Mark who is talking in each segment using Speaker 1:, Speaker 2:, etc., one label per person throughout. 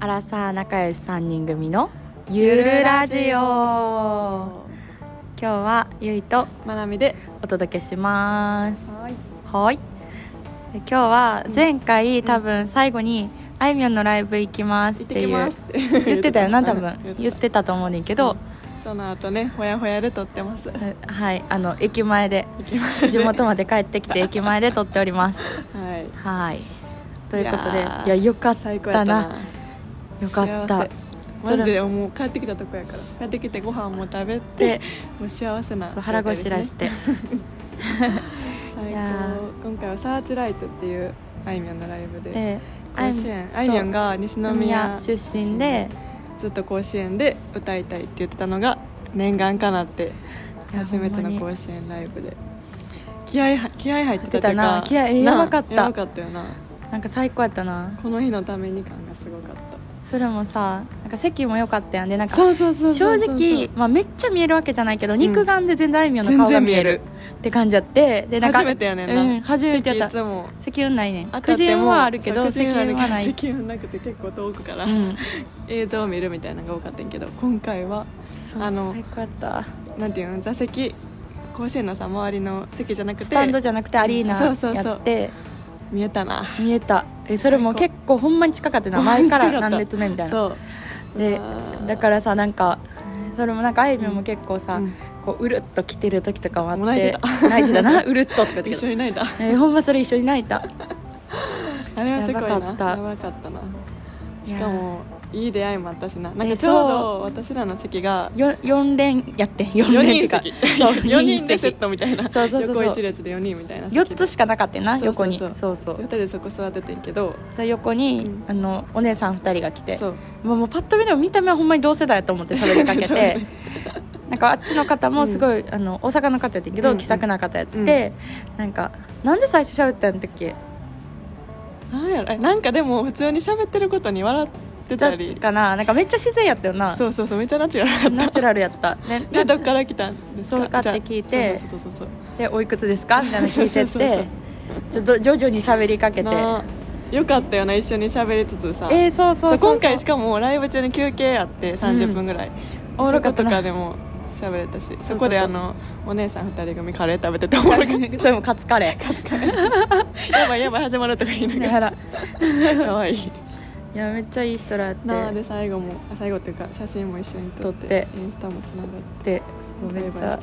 Speaker 1: アラサー仲良し3人組のゆるラジオ。今日はゆいと
Speaker 2: まなみで
Speaker 1: お届けします。
Speaker 2: はい。
Speaker 1: はい。で今日は前回、多分最後にあいみょんのライブ行きますっ
Speaker 2: て
Speaker 1: いう。言ってたよな多
Speaker 2: うん
Speaker 1: 分言ってた。と思うねんけど、
Speaker 2: その後ねほやほやで撮ってます。行
Speaker 1: はい。あの駅前で。地元まで帰ってきて 駅前で撮っております。
Speaker 2: はい。
Speaker 1: はい。ということでい
Speaker 2: い
Speaker 1: やよかっ
Speaker 2: た
Speaker 1: なよかった。
Speaker 2: マジでもう帰ってきたとこやから。帰ってきてご飯も食べて
Speaker 1: で
Speaker 2: もう幸せな
Speaker 1: そう腹ごしらして。
Speaker 2: 最高。今回はサーチライトっていうあいみょんのライブで
Speaker 1: で
Speaker 2: 甲子園。あいみょんが西
Speaker 1: 宮
Speaker 2: 宮
Speaker 1: 出身で
Speaker 2: ずっと甲子園で歌いたいって言ってたのが念願かなって初めての甲子園ライブで。気合気合い入ってたって
Speaker 1: な
Speaker 2: か
Speaker 1: 気合やばかった。
Speaker 2: やばかったよな。
Speaker 1: なんか最高やったな。
Speaker 2: この日のために感がすごかった
Speaker 1: それもさなんか席も良かったやん。でなんか
Speaker 2: そうそうそうそう
Speaker 1: 正直、まあ、めっちゃ見えるわけじゃないけど、肉眼で全然あいみょんの顔が見える。って感じやって。でなんか
Speaker 2: 初めてやねんな、
Speaker 1: うん初めてやった。
Speaker 2: 席いつも。
Speaker 1: 席運ないねん。くじ運はあるけど
Speaker 2: そう
Speaker 1: 席
Speaker 2: 運
Speaker 1: はない。
Speaker 2: 席運なくて結構遠くから、
Speaker 1: うん。
Speaker 2: 映像を見るみたいなのが多かったんやけど今回は
Speaker 1: そう
Speaker 2: あの
Speaker 1: 最高やった。
Speaker 2: なんていうの座席甲子園のさ周りの席じゃなくて
Speaker 1: スタンドじゃなくてアリーナ
Speaker 2: そうそうそう。
Speaker 1: やって。
Speaker 2: 見えたな。
Speaker 1: 見えたえそれも結構ほんまに近かったな前から 何列目みたいな。でだからさなんかそれもなんかあいみょんも結構さ、
Speaker 2: うん。
Speaker 1: こううるっと来てる時とかもあって
Speaker 2: 泣いて
Speaker 1: 泣いてたな。うるっととか言って
Speaker 2: 一緒に泣いた。
Speaker 1: えーほんまそれ一緒に泣いた。
Speaker 2: あれはすごいな。
Speaker 1: やばかった。
Speaker 2: やばかったな。しかもいい出会いもあったしな。なん
Speaker 1: え
Speaker 2: かちょうど私らの席が
Speaker 1: よ4連やって4
Speaker 2: 4
Speaker 1: 連ってうか。
Speaker 2: 席。
Speaker 1: そう
Speaker 2: 4人で
Speaker 1: 席。
Speaker 2: セットみたいな。
Speaker 1: そうそうそう
Speaker 2: 横一列で4人みたいな席
Speaker 1: 4つしかなかったよな
Speaker 2: そうそうそう。
Speaker 1: 横に。そうそう。
Speaker 2: 2人でそこ座っててんけど。
Speaker 1: それ横に、
Speaker 2: うん。
Speaker 1: あのお姉さん2人が来て。
Speaker 2: そう。
Speaker 1: もうパッと見でも見た目はほんまに同世代やと思って喋りかけて。
Speaker 2: ね。
Speaker 1: なんかあっちの方もすごい、あの大阪の方やったけど、
Speaker 2: うんうん。
Speaker 1: 気さくな方やって、なんかなんで最初喋ったんだっけ？
Speaker 2: なんやろ。えなんかでも普通に喋ってることに笑って
Speaker 1: だ
Speaker 2: たり。
Speaker 1: かななんかめっちゃ自然やったよな。
Speaker 2: そうそうそうめっちゃナチュラルだった。
Speaker 1: ナチュラルやった、ね、
Speaker 2: でどっから来たんですか？
Speaker 1: そうかって聞いて
Speaker 2: そうそうそうそう。
Speaker 1: でおいくつですか？みたいなの聞いて
Speaker 2: そうそうそう
Speaker 1: ってちょっと徐々に喋りかけて。
Speaker 2: よかったよな一緒に喋りつつさ。
Speaker 1: えー、そうそうそうそう。
Speaker 2: 今回しかもライブ中に休憩あって30分ぐらい、
Speaker 1: おもろか
Speaker 2: と
Speaker 1: な
Speaker 2: かでも喋れたし
Speaker 1: そ
Speaker 2: こであのお姉さん2人組カレー食べてておもろかっ
Speaker 1: それもカツカレー。
Speaker 2: た やばいやばい始まるとか言いなが
Speaker 1: ら。
Speaker 2: らかわいい
Speaker 1: いやめっちゃいい人らやって。
Speaker 2: なあで最後もあ最後っていうか写真も一緒に撮ってインスタもつながっ
Speaker 1: でそうめっちゃ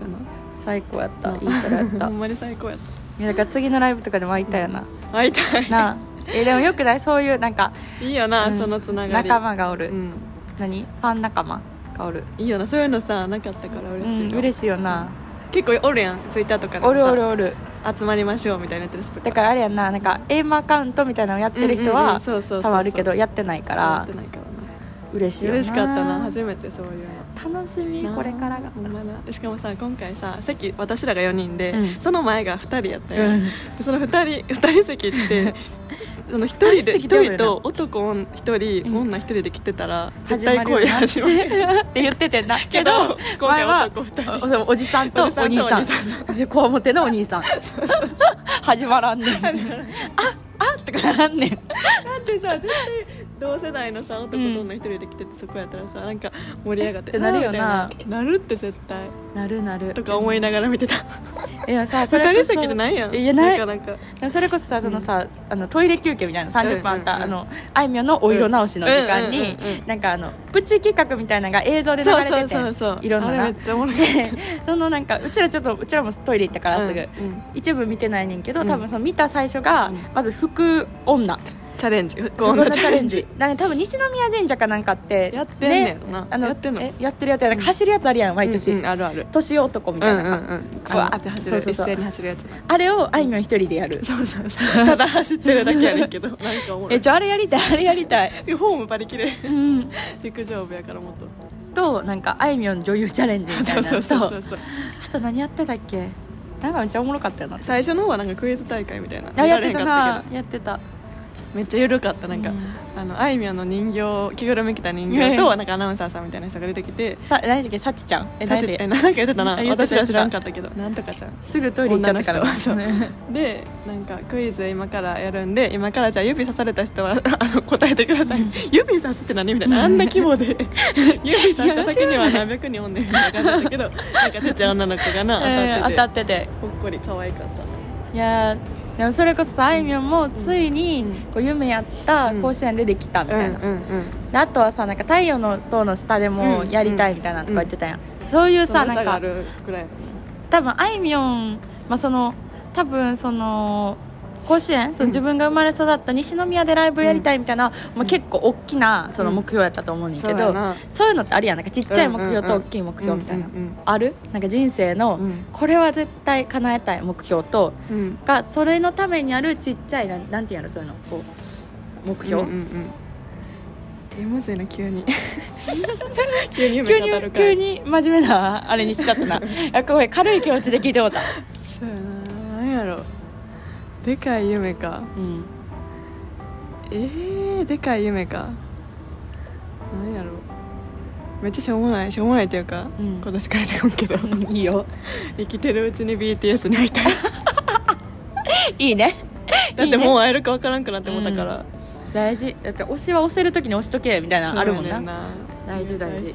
Speaker 1: 最高やった。い
Speaker 2: ない
Speaker 1: 人らやった。
Speaker 2: ほんまに最高やっ
Speaker 1: いやだから次のライブとかでも会いたいよな、
Speaker 2: た会いたい。
Speaker 1: なあ。えでもよくない？そういうなんか
Speaker 2: いいよな、
Speaker 1: うん。
Speaker 2: そのつながり。
Speaker 1: 仲間がおる、
Speaker 2: うん。
Speaker 1: 何？ファン仲間がおる。
Speaker 2: いいよなそういうのさなかったから嬉しい、
Speaker 1: うん嬉しいよな、
Speaker 2: 結構おるやんツイッターとかで
Speaker 1: おるおるおる
Speaker 2: 集まりましょうみたいなやってる人とか。
Speaker 1: だからあれやんななんかエイムアカウントみたいなのやってる人は多分あるけどやってないから。嬉しい
Speaker 2: 嬉しかったな。初めてそういうの
Speaker 1: 楽しみこれからが。
Speaker 2: しかもさ今回さ席私らが4人で、
Speaker 1: うん。
Speaker 2: その前が2人やったよ、
Speaker 1: うん。
Speaker 2: でその2人二人席って その1人で1
Speaker 1: 二人
Speaker 2: と男1人、
Speaker 1: うん。
Speaker 2: 女1人で来てたら絶
Speaker 1: 始
Speaker 2: 対恋始まる。
Speaker 1: って言っててんな。けど
Speaker 2: 今回男二人。
Speaker 1: おじさんと
Speaker 2: お
Speaker 1: 兄さん。でこわもてのお兄さん。始まらんねん。ああとかなんねん。
Speaker 2: だってさ絶対同世代のさ男と女1人で来ててそこやったらさなんか盛り上がって
Speaker 1: なるよな。
Speaker 2: な。なるって絶対。
Speaker 1: なるなる。
Speaker 2: とか思いながら見てた。
Speaker 1: いやさそ
Speaker 2: 2
Speaker 1: れこそ
Speaker 2: 人席でないやん。
Speaker 1: いやない。
Speaker 2: なんか
Speaker 1: それこそさそのさ、あのトイレ休憩みたいな30分あった、
Speaker 2: うんうんうん。
Speaker 1: あのあいみょんのお色直しの時間に、なんかあのプチ企画みたいなのが映像で流れてて
Speaker 2: そうそう
Speaker 1: いろんな
Speaker 2: めっちゃおもろかった
Speaker 1: でそのなんかうちらちょっとうちらもトイレ行ったからすぐ、一部見てないねんけど、
Speaker 2: うん。
Speaker 1: 多分その見た最初が、
Speaker 2: うん。
Speaker 1: まず服女
Speaker 2: チャレンジ。
Speaker 1: すごいなチャレンジ。だね多分西宮神社かなんかって
Speaker 2: やってんねん。な
Speaker 1: あの
Speaker 2: やってんの。
Speaker 1: えやってるやつやなんか走るやつあるやん毎年、
Speaker 2: うんうんあるある。
Speaker 1: 年男み
Speaker 2: う
Speaker 1: たいな、
Speaker 2: んうんうん。ふわーって走る
Speaker 1: そうそうそう。
Speaker 2: 一斉に走るやつな
Speaker 1: あれをあいみょん一人でやる、
Speaker 2: そうそうそう。ただ走ってるだけやねんけどなんかおもろい。
Speaker 1: えじゃああれやりたいあれやりたい。
Speaker 2: フォームバリ綺麗
Speaker 1: うん。
Speaker 2: 陸上部やからもっと。
Speaker 1: となんかあいみょん女優チャレンジみたいな。
Speaker 2: そうそうそう
Speaker 1: と
Speaker 2: そう。そう。
Speaker 1: あと何やってたっけ？なんかめっちゃおもろかったよな。
Speaker 2: 最初の方はなんかクイズ大会みたいな。
Speaker 1: あやってたな。やってた
Speaker 2: めっちゃ緩かった。なんか、
Speaker 1: うん。
Speaker 2: あのあいみょんの人形着ぐるみ着た人形となんかアナウンサーさんみたいな人が出てきて
Speaker 1: さ何だっけ？さちちゃん？え
Speaker 2: さちえなんか言ってたな。私ら知らんかったけど。なんとかちゃん。
Speaker 1: すぐトイレ行っちゃったから。ね
Speaker 2: でなんかクイズ今からやるんで今からじゃあ指さされた人は あの答えてください、指さすって何みたいな。あんな規模で。指さした先には何百人おんねんみたいな感じだけどなんかちっちゃい女の子がな当たってて,、
Speaker 1: うん当たってて。
Speaker 2: ほっこり可愛かった。
Speaker 1: いやーでもそれこそさあいみょんもついに
Speaker 2: うん。
Speaker 1: こう夢やった
Speaker 2: うん。
Speaker 1: 甲子園でできたみたいな、
Speaker 2: うんうんうん。
Speaker 1: であとはさなんか太陽の塔の下でも
Speaker 2: うん
Speaker 1: やりたいみたいなとか言ってたやん、そういうさなんか多分あいみょん、まあ、その多分その甲子園？その
Speaker 2: うん。
Speaker 1: 自分が生まれ育った西宮でライブやりたいみたいな、まあ、結構大きなその目標やったと思うねんだけど、
Speaker 2: そう
Speaker 1: いうのってあるやん。なんかちっちゃい目標と大きい目標みたいな、ある？なんか人生の、
Speaker 2: うん。
Speaker 1: これは絶対叶えたい目標とがそれのためにあるちっちゃいなんなんていうの？そういうのこう目標、
Speaker 2: えむずいな急に。急に
Speaker 1: 急に真面目なあれにしちゃったな。あごめん軽い気持ちで聞いてもうた、
Speaker 2: そうやな。何やろでかい夢か。
Speaker 1: うん、
Speaker 2: えー、でかい夢か。何やろ。めっちゃしょうもないしょうもないっていうか、
Speaker 1: うん。
Speaker 2: 今年からてこんけど。
Speaker 1: いいよ。
Speaker 2: 生きてるうちに BTS に会いたい。
Speaker 1: いいね。
Speaker 2: だってもう会えるか分からんくなって思ったから、
Speaker 1: 大事。だって推しは押せるときに押しとけみたいなのあるもんな。大事大事。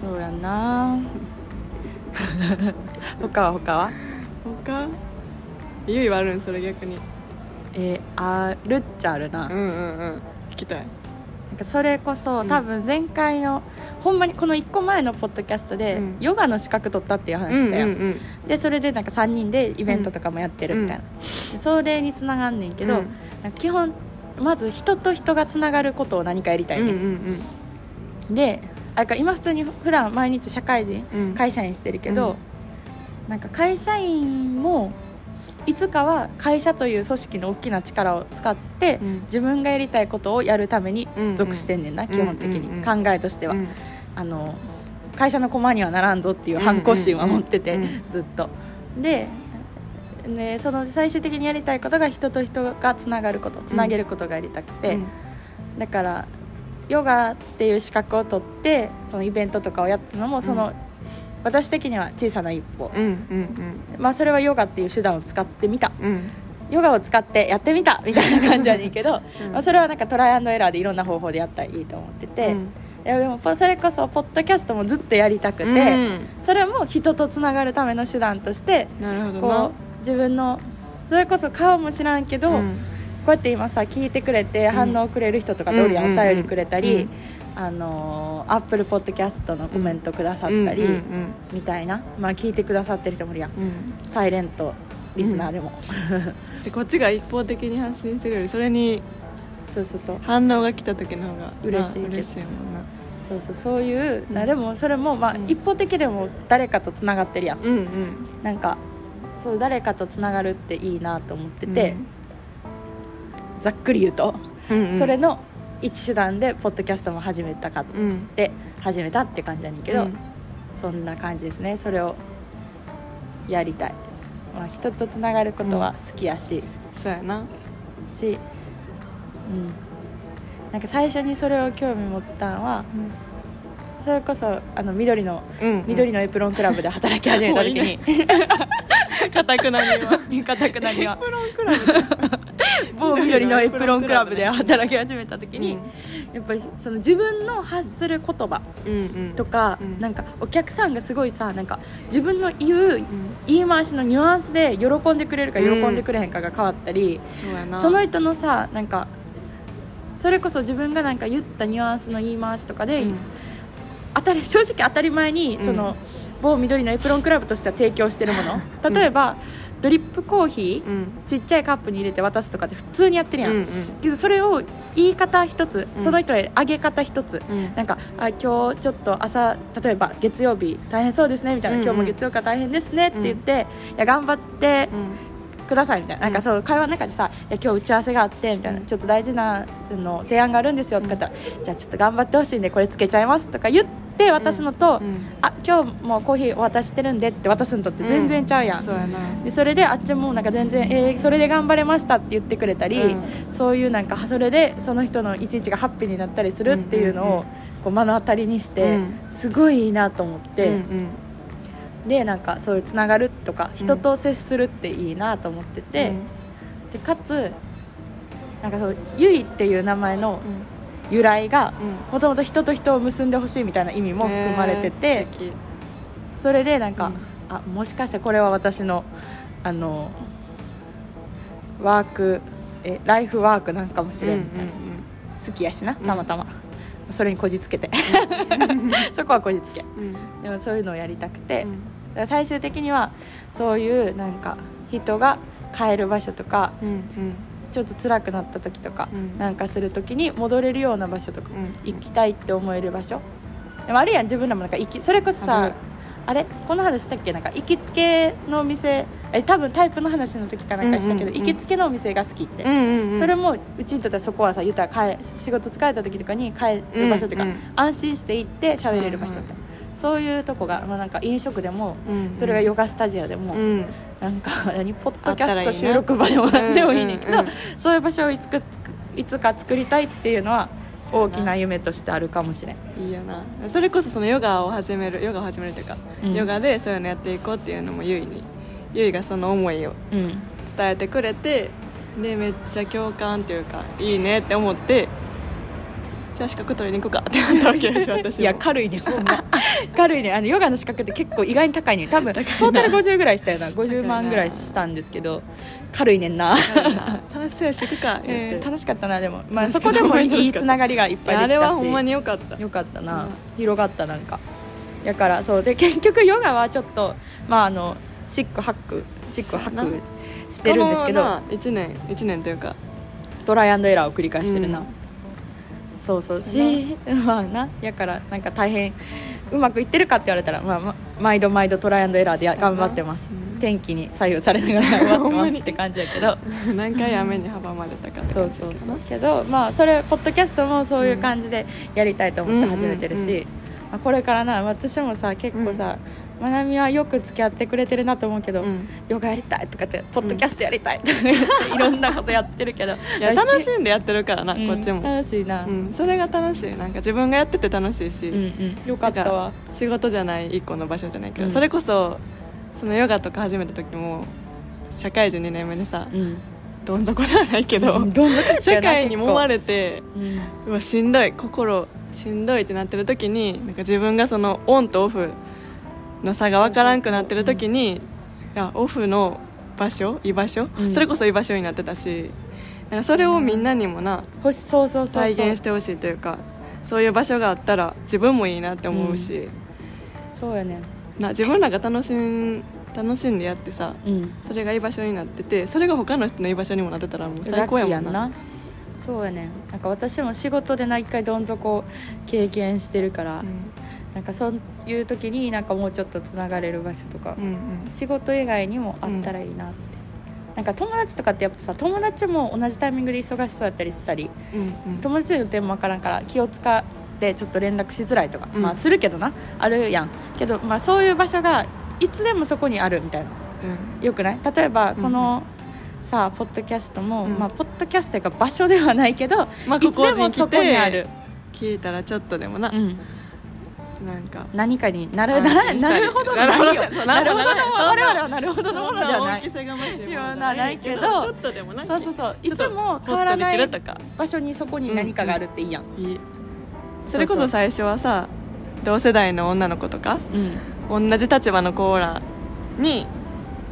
Speaker 2: そ
Speaker 1: うやんな。他は他は？
Speaker 2: 他？ゆいはあるん？それ逆に。
Speaker 1: えー、あるっちゃあるな,、
Speaker 2: うんうんうん。聞きたい。
Speaker 1: なんかそれこそ
Speaker 2: うん。
Speaker 1: 多分前回の、ほんまにこの1個前のポッドキャストで、
Speaker 2: うん。
Speaker 1: ヨガの資格取ったっていう話したよ、
Speaker 2: うんうんうん。
Speaker 1: でそれでなんか3人でイベントとかもやってるみたいな、でそれにつながんねんけど、基本まず人と人がつながることを何かやりたいね、
Speaker 2: うんうんうん。
Speaker 1: であか今普通に普段毎日社会人、
Speaker 2: うん。
Speaker 1: 会社員してるけど、なんか会社員もいつかは会社という組織の大きな力を使って、
Speaker 2: うん。
Speaker 1: 自分がやりたいことをやるために
Speaker 2: うん
Speaker 1: 属してんねんな、
Speaker 2: ん
Speaker 1: 基本的に、
Speaker 2: うん。うん
Speaker 1: 考えとしては、
Speaker 2: うん。
Speaker 1: あの会社の駒にはならんぞっていう反抗心は持ってて、
Speaker 2: うんうん
Speaker 1: ずっと。ででその最終的にやりたいことが人と人がつながることつなげることがやりたくて、
Speaker 2: うん。
Speaker 1: だからヨガっていう資格を取ってそのイベントとかをやったのもその、
Speaker 2: うん
Speaker 1: 私的には小さな一歩、
Speaker 2: うんうん
Speaker 1: まあ、それはヨガっていう手段を使ってみた。
Speaker 2: うん。うん
Speaker 1: ヨガを使ってやってみたみたいな感じやねんけど、
Speaker 2: うん。
Speaker 1: まあ、それはなんかトライアンドエラーでいろんな方法でやったらいいと思ってて、でもそれこそポッドキャストもずっとやりたくて、
Speaker 2: うん。
Speaker 1: それも人とつながるための手段として
Speaker 2: なるほどな。
Speaker 1: こう自分のそれこそ顔も知らんけど、
Speaker 2: うん。
Speaker 1: こうやって今さ聞いてくれて反応くれる人とかどうりやん。
Speaker 2: うん
Speaker 1: お便りくれたり、
Speaker 2: うん
Speaker 1: あのアップルポッドキャストのコメントくださったり、
Speaker 2: うんうん
Speaker 1: みたいな、まあ、聞いてくださってる人もいるやん。
Speaker 2: うん。うん
Speaker 1: サイレントリスナーでも、
Speaker 2: でこっちが一方的に発信してるよりそれに
Speaker 1: そうそうそう。
Speaker 2: 反応が来た時の方が
Speaker 1: 嬉しい
Speaker 2: 嬉しいもんな。
Speaker 1: そうそうそういう、
Speaker 2: うん
Speaker 1: なでもそれも、まあ
Speaker 2: うん。
Speaker 1: 一方的でも誰かとつながってるやん。
Speaker 2: うんうん。
Speaker 1: なんかそう誰かとつながるっていいなと思ってて、ざっくり言うと、
Speaker 2: うんうん。
Speaker 1: それの一手段でポッドキャストも始めたかっ
Speaker 2: うん。
Speaker 1: て始めたって感じやねんけど、
Speaker 2: うん。
Speaker 1: そんな感じですね。それをやりたい、まあ、人とつながることは好きやし、
Speaker 2: そうやな。
Speaker 1: しうん。なんか最初にそれを興味持ったのはそれこそあの緑の
Speaker 2: うん。
Speaker 1: 緑のエプロンクラブで働き始めた時に。
Speaker 2: かたくなには
Speaker 1: かたくなには
Speaker 2: プロンクラブ
Speaker 1: 某緑のエプロンクラブで働き始めた時に、やっぱりその自分の発する言葉とか、
Speaker 2: うん。
Speaker 1: なんかお客さんがすごいさなんか自分の言う言い回しのニュアンスで喜んでくれるか喜んでくれへんかが変わったり、
Speaker 2: そ
Speaker 1: の人のさなんかそれこそ自分がなんか言ったニュアンスの言い回しとかで、
Speaker 2: うん。
Speaker 1: 当たり正直当たり前に
Speaker 2: うん。
Speaker 1: その、某緑のエプロンクラブとしては提供してるもの。例えば、ドリップコーヒー、
Speaker 2: うん。
Speaker 1: ちっちゃいカップに入れて渡すとかって普通にやってるやん、
Speaker 2: うん
Speaker 1: けどそれを言い方一つ、
Speaker 2: うん。
Speaker 1: その人へ上げ方一つ。
Speaker 2: うん。
Speaker 1: なんかあ今日ちょっと朝例えば月曜日大変そうですねみたいな、
Speaker 2: うんうん。
Speaker 1: 今日も月曜日から大変ですねって言って、いや頑張って
Speaker 2: うん。
Speaker 1: くださいみたいな,、なんかそう会話の中でさいや今日打ち合わせがあってみたいな、
Speaker 2: うん。
Speaker 1: ちょっと大事なあの提案があるんですよとか言ったら、じゃあちょっと頑張ってほしいんでこれつけちゃいますとか言っって渡すのと、
Speaker 2: うん
Speaker 1: あ今日もうコーヒーお渡ししてるんでって渡すのとって全然ちゃうやん、
Speaker 2: そうやな。
Speaker 1: でそれであっちもなんか全然、えーそれで頑張れましたって言ってくれたり、
Speaker 2: うん。
Speaker 1: そういうなんかそれでその人の一日がハッピーになったりするっていうのを
Speaker 2: うんうんうん。
Speaker 1: こう目の当たりにして、
Speaker 2: うん。
Speaker 1: すごいいいなと思って、
Speaker 2: うんうん。
Speaker 1: でなんかそういうつながるとか人と接するっていいなと思ってて、でかつなんかそうゆいっていう名前の
Speaker 2: うん
Speaker 1: 由来が
Speaker 2: うん。
Speaker 1: もともと人と人を結んでほしいみたいな意味も含まれてて、それでなんか、
Speaker 2: うん。
Speaker 1: あもしかしてこれは私のあのワークえライフワークなんかもしれん。みたいな、好きやしなたまたま、それにこじつけて。そこはこじつけ。
Speaker 2: うん。うん
Speaker 1: でもそういうのをやりたくて、
Speaker 2: うん。
Speaker 1: 最終的にはそういうなんか人が帰る場所とか
Speaker 2: うんうん
Speaker 1: ちょっと辛くなった時とか、
Speaker 2: うん。
Speaker 1: なんかする時に戻れるような場所とか、
Speaker 2: うん。
Speaker 1: 行きたいって思える場所。でもあるやん自分らもなんか行きそれこそ
Speaker 2: あ
Speaker 1: さ
Speaker 2: る。
Speaker 1: あれ？この話したっけ？なんか行きつけのお店え多分タイプの話の時かなんかしたけど、行きつけのお店が好きって、
Speaker 2: うんうんうん。
Speaker 1: それもうちにとってはそこはさ言ったら帰仕事疲れた時とかに帰る場所というか、
Speaker 2: うんうん
Speaker 1: 安心して行って喋れる場所みたいな、
Speaker 2: うんうん
Speaker 1: そういうとこが、まあ、なんか飲食でも、
Speaker 2: うん
Speaker 1: それがヨガスタジオでも、
Speaker 2: うん。
Speaker 1: なんか 何ポッドキャスト収録場でも何でもいいねんけど、
Speaker 2: うんうんうん。
Speaker 1: そういう場所をいつかいつか作りたいっていうのは大きな夢としてあるかもしれん。
Speaker 2: いいよな。それこそそのヨガを始めるヨガを始めるというか、
Speaker 1: うん。
Speaker 2: ヨガでそういうのやっていこうっていうのもゆいにゆいがその思いを
Speaker 1: うん。
Speaker 2: 伝えてくれてでめっちゃ共感っていうかいいねって思ってじゃあ資格取りに行こうかってなったわけですよ私も。
Speaker 1: いや軽いねほんま。軽いね。あのヨガの資格って結構意外に高いね多分トータル50ぐらいしたよな。50万ぐらいしたんですけど軽いねんな、
Speaker 2: 楽しそうやし行くか 言って、
Speaker 1: えー楽しかったなでも、まあ、そこでもいいつながりがいっぱいできたし。
Speaker 2: あれはほんまに良かった。
Speaker 1: よかったな、
Speaker 2: うん。
Speaker 1: 広がったなんか。だからそう。で結局ヨガはちょっとまああのシックハックシックハックしてるんですけど。
Speaker 2: 1年1年というか。
Speaker 1: トライアンドエラーを繰り返してるな、
Speaker 2: うん
Speaker 1: そうそうしまあなやからなんか大変うまくいってるかって言われたら、まあま、毎度毎度トライアンドエラーで頑張ってます、
Speaker 2: うん。
Speaker 1: 天気に左右されながら 頑張って
Speaker 2: ますに
Speaker 1: って感じやけど。
Speaker 2: 何回雨に。阻まれたか
Speaker 1: そうそうそう。けどまあそれポッドキャストもそういう感じでやりたいと思って始めてるし、
Speaker 2: う
Speaker 1: あ、これからな私もさ結構さ、まなみはよく付き合ってくれてるなと思うけど、
Speaker 2: うん。
Speaker 1: ヨガやりたいとかってポッドキャストやりたいとか言って、いろんなことやってるけど。
Speaker 2: いや楽しんでやってるからな、
Speaker 1: うん
Speaker 2: こっちも、
Speaker 1: 楽しいな、
Speaker 2: う
Speaker 1: うん。
Speaker 2: ん、それが楽しい。なんか自分がやってて楽しいし、
Speaker 1: うんよかったわ。
Speaker 2: 仕事じゃない一個の場所じゃないけど、
Speaker 1: うん。
Speaker 2: それこそそのヨガとか始めた時も社会人2年目でさ、
Speaker 1: うん。
Speaker 2: どん底ではないけど、社会に揉ま
Speaker 1: 結
Speaker 2: れて
Speaker 1: 構うん。
Speaker 2: うわしんどい心しんどいってなってる時になんか自分がそのオンとオフの差が分からんくなってる時にいやオフの場所居場所、
Speaker 1: うん。
Speaker 2: それこそ居場所になってたしなんかそれをみんなにもな再現してほしいというかそういう場所があったら自分もいいなって思うし、
Speaker 1: そうやね。
Speaker 2: な自分らが楽しん楽しんでやってさ
Speaker 1: うん。
Speaker 2: それが居場所になっててそれが他の人の居場所にもなってたらもう最高やもんな。
Speaker 1: そうやね。なんか私も仕事でな一回どん底経験してるから、なんかそういう時になんかもうちょっとつながれる場所とか、
Speaker 2: うんうん。
Speaker 1: 仕事以外にもあったらいいなって、なんか友達とかってやっぱさ友達も同じタイミングで忙しそうやったりしたり
Speaker 2: うんうん。
Speaker 1: 友達の予定もわからんから気を使ってちょっと連絡しづらいとか、
Speaker 2: うん。
Speaker 1: まあするけどなあるやん。けど、まあ、そういう場所がいつでもそこにあるみたいな。
Speaker 2: うん。
Speaker 1: よくない？例えば
Speaker 2: うん
Speaker 1: この、さあポッドキャストも、
Speaker 2: うん。
Speaker 1: まあ、ポッドキャストが場所ではないけど、
Speaker 2: まあ
Speaker 1: いつでもそこにある、
Speaker 2: 聞いたらちょっとでもな、
Speaker 1: うん、
Speaker 2: なんか。
Speaker 1: 何かになる
Speaker 2: 安
Speaker 1: ななるほどの
Speaker 2: なるほど。
Speaker 1: ないよなるほどの
Speaker 2: なるほど
Speaker 1: 我々はなるほどのものではない。なないけど
Speaker 2: ちょっとでもな
Speaker 1: そうそうそう。いつも変わらない場所にそこに何かがあるっていいやん、
Speaker 2: いい。それこそ最初はさ同世代の女の子とか
Speaker 1: うん。
Speaker 2: 同じ立場の子らに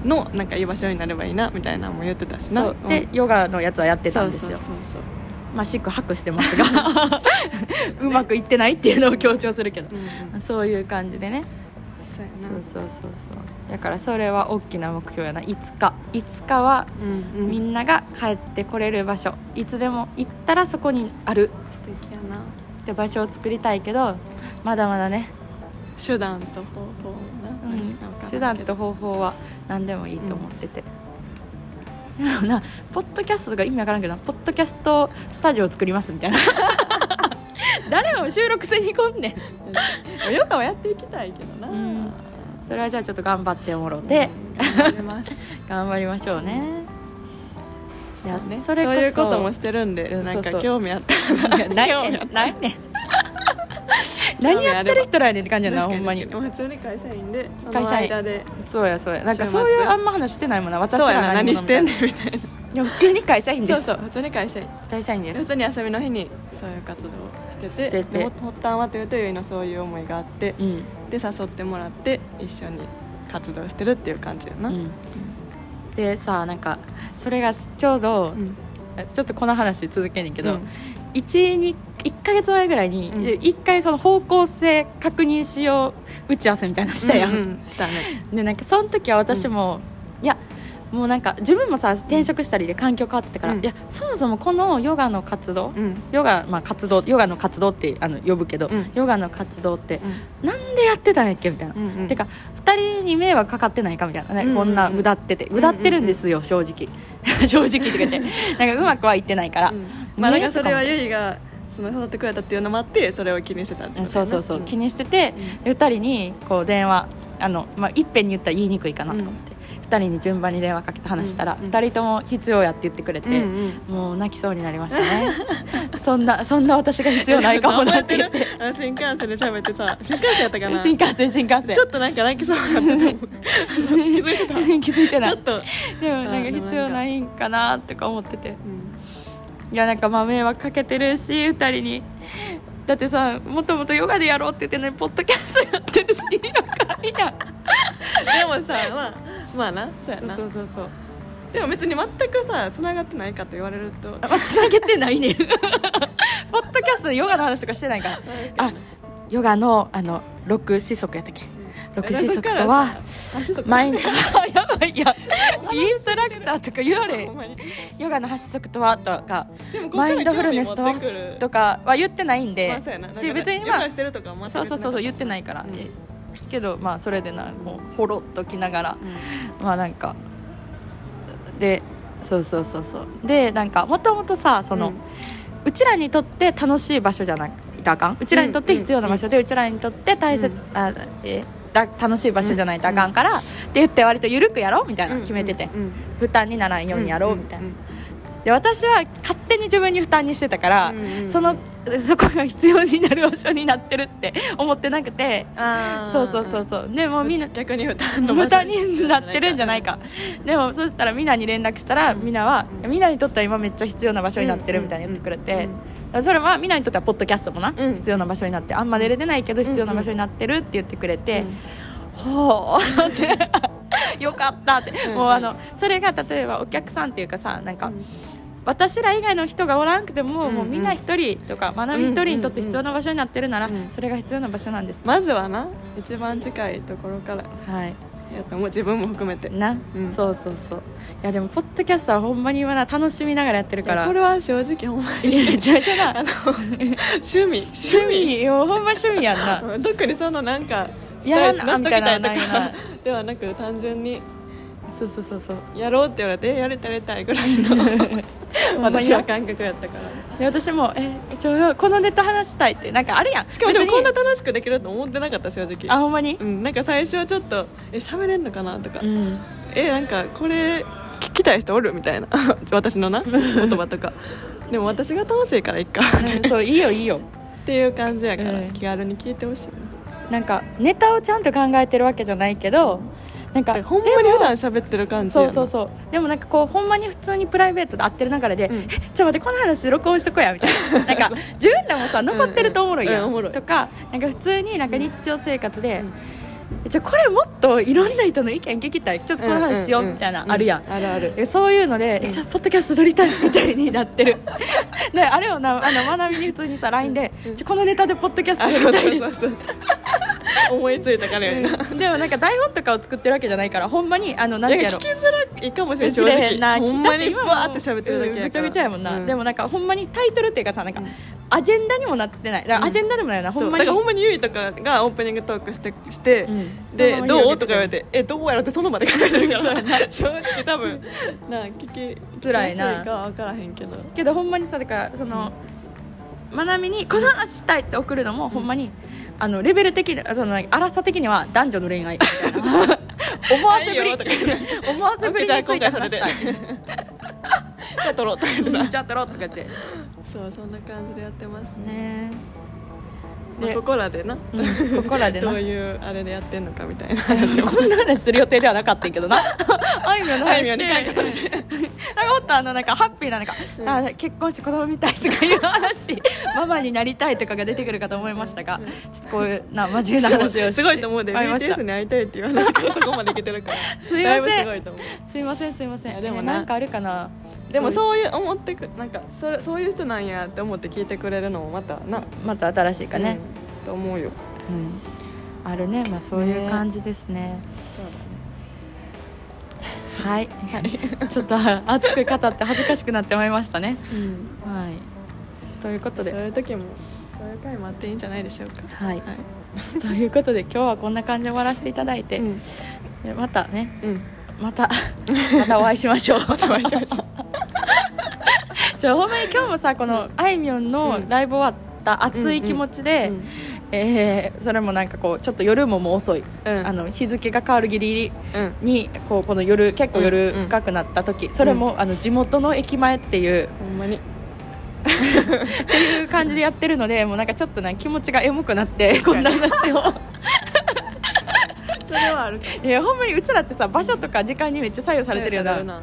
Speaker 2: のなんか居場所になればいいなみたいなのも言ってたしな。
Speaker 1: で、ヨガのやつはやってたんですよ。
Speaker 2: そうそうそう
Speaker 1: まあシック拍してますが うまくいってないっていうのを強調するけど。
Speaker 2: そう、うんうん、
Speaker 1: そういう感じでね。
Speaker 2: そう
Speaker 1: そうそうそう。だからそれは大きな目標やな。いつか。いつかは
Speaker 2: うんうん。
Speaker 1: みんなが帰ってこれる場所。いつでも行ったらそこにある。
Speaker 2: 素敵やな。
Speaker 1: って場所を作りたいけどまだまだね、
Speaker 2: 手段と方法な,、
Speaker 1: うん。
Speaker 2: なんか
Speaker 1: 手段と方法は何でもいいと思ってて、でも なポッドキャストとか意味わからんけどなポッドキャストスタジオを作りますみたいな。誰も収録せに来んねん。
Speaker 2: ヨガはやっていきたいけどな、
Speaker 1: うん。それはじゃあちょっと頑張ってもろて。
Speaker 2: 頑張ります。
Speaker 1: 頑張りましょうね。いや
Speaker 2: そうね。
Speaker 1: それこそ。
Speaker 2: そういうこともしてるんで、なんか
Speaker 1: うんそうそう
Speaker 2: 興味あったら。
Speaker 1: ないねん何やってる人らやねんって感じやなほんまに。
Speaker 2: 普通に会社員でその
Speaker 1: 会社員。
Speaker 2: 間で。
Speaker 1: そうやそうや。なんかそういうあんま話してないもんな私
Speaker 2: そうやな
Speaker 1: ら。
Speaker 2: 何してん
Speaker 1: ん
Speaker 2: ねんみたい
Speaker 1: いや普通に会社員です。
Speaker 2: なそうそう普通に会社員。
Speaker 1: 会社員です。
Speaker 2: 普通に休みの日にそういう活動をしてて
Speaker 1: してて。
Speaker 2: 発端はというとゆいのそういう思いがあって、
Speaker 1: うん。
Speaker 2: で誘ってもらって一緒に活動してるっていう感じやな、
Speaker 1: うん。でさなんかそれがちょうど、
Speaker 2: うん。
Speaker 1: ちょっとこの話続けんねんけど、
Speaker 2: うん。
Speaker 1: 12 1か月前ぐらいに、
Speaker 2: うん。
Speaker 1: 一回その方向性確認しよう打ち合わせみたいなのしたやん、
Speaker 2: うんうんしたね。
Speaker 1: でなんかその時は私も、いやもうなんか自分もさ転職したりで環境変わってたから、
Speaker 2: うん。
Speaker 1: いやそもそもこのヨガの活動、
Speaker 2: うん。
Speaker 1: ヨガ、まあ、活動ヨガの活動ってあの呼ぶけど、
Speaker 2: うん。
Speaker 1: ヨガの活動って
Speaker 2: うん。
Speaker 1: なんでやってたんやっけみたいな、
Speaker 2: うんうん。
Speaker 1: てか2人に迷惑かかってないかみたいな、ね
Speaker 2: うんうんうん。
Speaker 1: こんなうだってて。うだってるんですよ、正直。正直って言って。なんかうまくはいってないから、
Speaker 2: うん。まあなんかそれは
Speaker 1: ね
Speaker 2: ゆいがその誘ってくれたっていうのもあってそれを気にしてたってこと
Speaker 1: そうそうそう、気にしてて、
Speaker 2: う
Speaker 1: で2人にこう電話あの、まあ、いっぺんに言ったら言いにくいかなと思って、2人に順番に電話かけて話したら、
Speaker 2: うん。
Speaker 1: 2人とも必要やって言ってくれて、
Speaker 2: うんうん。
Speaker 1: もう泣きそうになりましたね。そんなそんな私が必要ないかもなって言って。
Speaker 2: 新幹線で喋ってさ新幹線やったかな？
Speaker 1: 新幹線新幹線。
Speaker 2: ちょっとなんか泣きそうになってた 気づいてた。
Speaker 1: 気づいてない。
Speaker 2: ちょっと、
Speaker 1: でもなんか
Speaker 2: あでもなんか。
Speaker 1: 必要ないんかなとか思ってて。
Speaker 2: うん
Speaker 1: いやなんかまあ迷惑かけてるし2人に。だってさもともとヨガでやろうって言ってんのにポッドキャストやってるし分からんや。ん
Speaker 2: でもさまあまあなそうやな。
Speaker 1: そうそうそう
Speaker 2: でも別に全くさ繋がってないかと言われると。
Speaker 1: つなげてないね。ポッドキャストでヨガの話とかしてないから。あヨガのあの六子則やったっけ？六子則とは毎日。あやばいいやインストラクターとか言われ ヨガの8則とはとかマインドフルネスとはとかは言ってないんで、
Speaker 2: まあ
Speaker 1: 別にまあ
Speaker 2: ヨガしてるとかは全く
Speaker 1: そうそうそう言ってないから、
Speaker 2: うん。
Speaker 1: えけどまあそれでなこうほろっときながらまあなんかでそうそうそうそう。でなんかもともとさその、うちらにとって楽しい場所じゃなくてあかん？うちらにとって必要な場所で、うちらにとって大切、
Speaker 2: うん。
Speaker 1: あえ？ら楽しい場所じゃないとあかんから、って言って割と緩くやろうみたいな
Speaker 2: うん
Speaker 1: 決めてて、
Speaker 2: うん
Speaker 1: 負担にならんようにやろうみたいな、で私は勝手に自分に負担にしてたから、
Speaker 2: うんうんうん。
Speaker 1: そのそこが必要になる場所になってるって思ってなくて。そうそうそうそう。でもうみんな
Speaker 2: 逆に負担の
Speaker 1: 無駄になってるんじゃないか。でもそしたらみんなに連絡したら
Speaker 2: うん。
Speaker 1: みんなは
Speaker 2: うん。
Speaker 1: みんなにとっては今めっちゃ必要な場所になってるみたいに言ってくれて。それはみんなにとってはポッドキャストもな。
Speaker 2: うん。
Speaker 1: 必要な場所になってあんま寝れてないけど必要な場所になってるって言ってくれて
Speaker 2: うん。
Speaker 1: ほうって。よかったって。
Speaker 2: うん。
Speaker 1: もうあのそれが例えばお客さんっていうかさなんか
Speaker 2: うん
Speaker 1: 私ら以外の人がおらんくても,、
Speaker 2: うん
Speaker 1: もうみんな一人とか学び一人にとって必要な場所になってるなら、
Speaker 2: うん
Speaker 1: それが必要な場所なんです、
Speaker 2: まずはな一番近いところから。
Speaker 1: はい。
Speaker 2: やったもう自分も含めて。
Speaker 1: な、
Speaker 2: うん。
Speaker 1: そうそうそう。いやでもポッドキャストはほんまに今な楽しみながらやってるから。
Speaker 2: これは正直ほんま
Speaker 1: いやゃゃあ
Speaker 2: あ
Speaker 1: な
Speaker 2: の趣味。
Speaker 1: 趣味。よほんま趣味やんな。
Speaker 2: う ん特にそのなんか
Speaker 1: やらなみたいなない
Speaker 2: か ではなく単純に。
Speaker 1: そうそうそうそう。
Speaker 2: やろうって言われてやりたいやりたいぐらいの 私は感覚やったから。
Speaker 1: で私もえちょこのネタ話したいって。なんかあるやん。
Speaker 2: しかもでもこんな楽しくできると思ってなかった正直
Speaker 1: あほんまに？
Speaker 2: うん、なんか最初はちょっとえ喋れんのかなとか、
Speaker 1: うん。
Speaker 2: えなんかこれ聞きたい人おるみたいな。私のな言葉とか。でも私が楽しいからいっか。
Speaker 1: うんそういいよいいよ。
Speaker 2: っていう感じやから、
Speaker 1: うん。
Speaker 2: 気軽に聞いてほしいな。
Speaker 1: なんかネタをちゃんと考えてるわけじゃないけどか
Speaker 2: だからほんまに普段喋ってる感じ
Speaker 1: そうそうそう。でもなんかこうほんまに普通にプライベートで会ってる中で、
Speaker 2: うん。
Speaker 1: えちょっと待ってこの話録音しとこうやみたいな。なんか自分らもさ残ってるとおもろいやん,、
Speaker 2: うん。うんおもろい。
Speaker 1: とかなんか普通になんか日常生活で、じゃあこれもっといろんな人の意見聞きたい。ちょっとこの話しようみたいな、あるやん、
Speaker 2: あるある。
Speaker 1: えそういうので、えちょポッドキャスト撮りたいみたいになってる。であれをなあの学びに普通にさ LINE で、ちょこのネタでポッドキャスト撮りたいです
Speaker 2: 思いついたからよりな、
Speaker 1: うん。でもなんか台本とかを作ってるわけじゃないからほんまにあのなんてやろ。
Speaker 2: 聞きづらいかもしれない正直。ほんまにわーって喋ってるだけやから、
Speaker 1: うんぐちゃぐちゃやもんな、
Speaker 2: うん。
Speaker 1: でもなんかほんまにタイトルっていうかさなんか、
Speaker 2: うん。
Speaker 1: アジェンダにもなってない。だからアジェンダでもないよな、
Speaker 2: そう。
Speaker 1: ほんまに。
Speaker 2: ほんまにゆいとかがオープニングトークしてして、
Speaker 1: うん。
Speaker 2: でどう？とか言われてえどうやろってその場で考えてるから。
Speaker 1: やな。
Speaker 2: 正直多分な聞き
Speaker 1: 辛いな
Speaker 2: かは分からへんけど。
Speaker 1: けどほんまにさだからその、まなみにこの話したいって送るのもほんまにあのレベル的にその荒さ的には男女の恋愛 思わせぶり。思わせぶりについて話したい。
Speaker 2: じゃあ撮ろうとか言って。な
Speaker 1: じゃあ撮ろうとか言って。
Speaker 2: そうそんな感じでやってますね。
Speaker 1: ね。
Speaker 2: まあ、ここらでな、
Speaker 1: うん、ここらでな。
Speaker 2: どういうあれでやってんのかみたいな話を。
Speaker 1: こんな話する予定ではなかったけどなあいみょんの話して。
Speaker 2: あいみょんに感化されて
Speaker 1: もっとあのなんかハッピーななんか、あ結婚して子供みたいとかいう話ママになりたいとかが出てくるかと思いましたがちょっとこういうな真面目な話をし て
Speaker 2: すごいと思うで BTS に会いたいっていう話からそこまでいけてるから。
Speaker 1: すいません。
Speaker 2: すごいと思う
Speaker 1: すいませんすいません。
Speaker 2: でもな
Speaker 1: んかあるかな？
Speaker 2: でも
Speaker 1: う
Speaker 2: そういう。思ってくなんかそれそういう人なんやって思って聞いてくれるのもまたな。
Speaker 1: また新しいかね、
Speaker 2: うんと思うよ。
Speaker 1: うん。あるね。まあそういう感じですねはい、ちょっと熱く語って恥ずかしくなってまいりましたね。
Speaker 2: うん。
Speaker 1: はい。ということ
Speaker 2: そう
Speaker 1: で
Speaker 2: いう時もそういう回もあっていいんじゃないでしょうか。
Speaker 1: はい。
Speaker 2: はい。
Speaker 1: ということで今日はこんな感じで終わらせていただいて、
Speaker 2: うん。
Speaker 1: でまたね。
Speaker 2: うん。
Speaker 1: またまたお会いしましょう。
Speaker 2: またお会いしましょう。
Speaker 1: ちょほんまに今日もさこのあいみょんのライブ終わった熱い気持ちで、
Speaker 2: うん
Speaker 1: えーそれもなんかこうちょっと夜ももう遅い、
Speaker 2: うん。
Speaker 1: あの日付が変わるギリギリ
Speaker 2: うん。
Speaker 1: にこうこの夜結構夜
Speaker 2: うんうん。
Speaker 1: 深くなった時、それもあの地元の駅前っていう
Speaker 2: ほんまに。
Speaker 1: っていう感じでやってるので もうなんかちょっとな気持ちがエモくなってこんな話を。
Speaker 2: それはあるかも。
Speaker 1: いやほんまにうちらってさ場所とか時間にめっちゃ左右されてるよな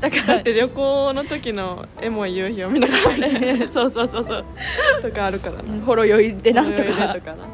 Speaker 1: だから
Speaker 2: だって旅行の時のエモい夕日を見ながら
Speaker 1: そうそうそうそう。
Speaker 2: とかあるからな。
Speaker 1: ほろ酔いでなんとか。
Speaker 2: とかな。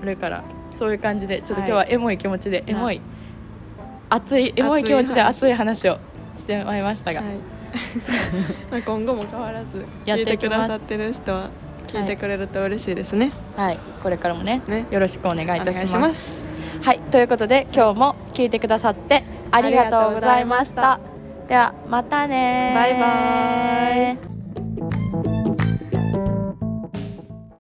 Speaker 1: あるからそういう感じでちょっと
Speaker 2: はい
Speaker 1: 今日はエモい気持ちで、エモい
Speaker 2: な
Speaker 1: 熱いエモい気持ちで
Speaker 2: 熱
Speaker 1: 熱い話をしてまいりましたが、
Speaker 2: はい。まあ今後も変わらず
Speaker 1: やっ
Speaker 2: 聞いてくださってる人は聞いてくれると嬉しいですね、
Speaker 1: はい、これからもね
Speaker 2: ね。
Speaker 1: よろしくお願いいたします。はい。ということで今日も聞いてくださってありがとうございましたではまたね
Speaker 2: バイバイ。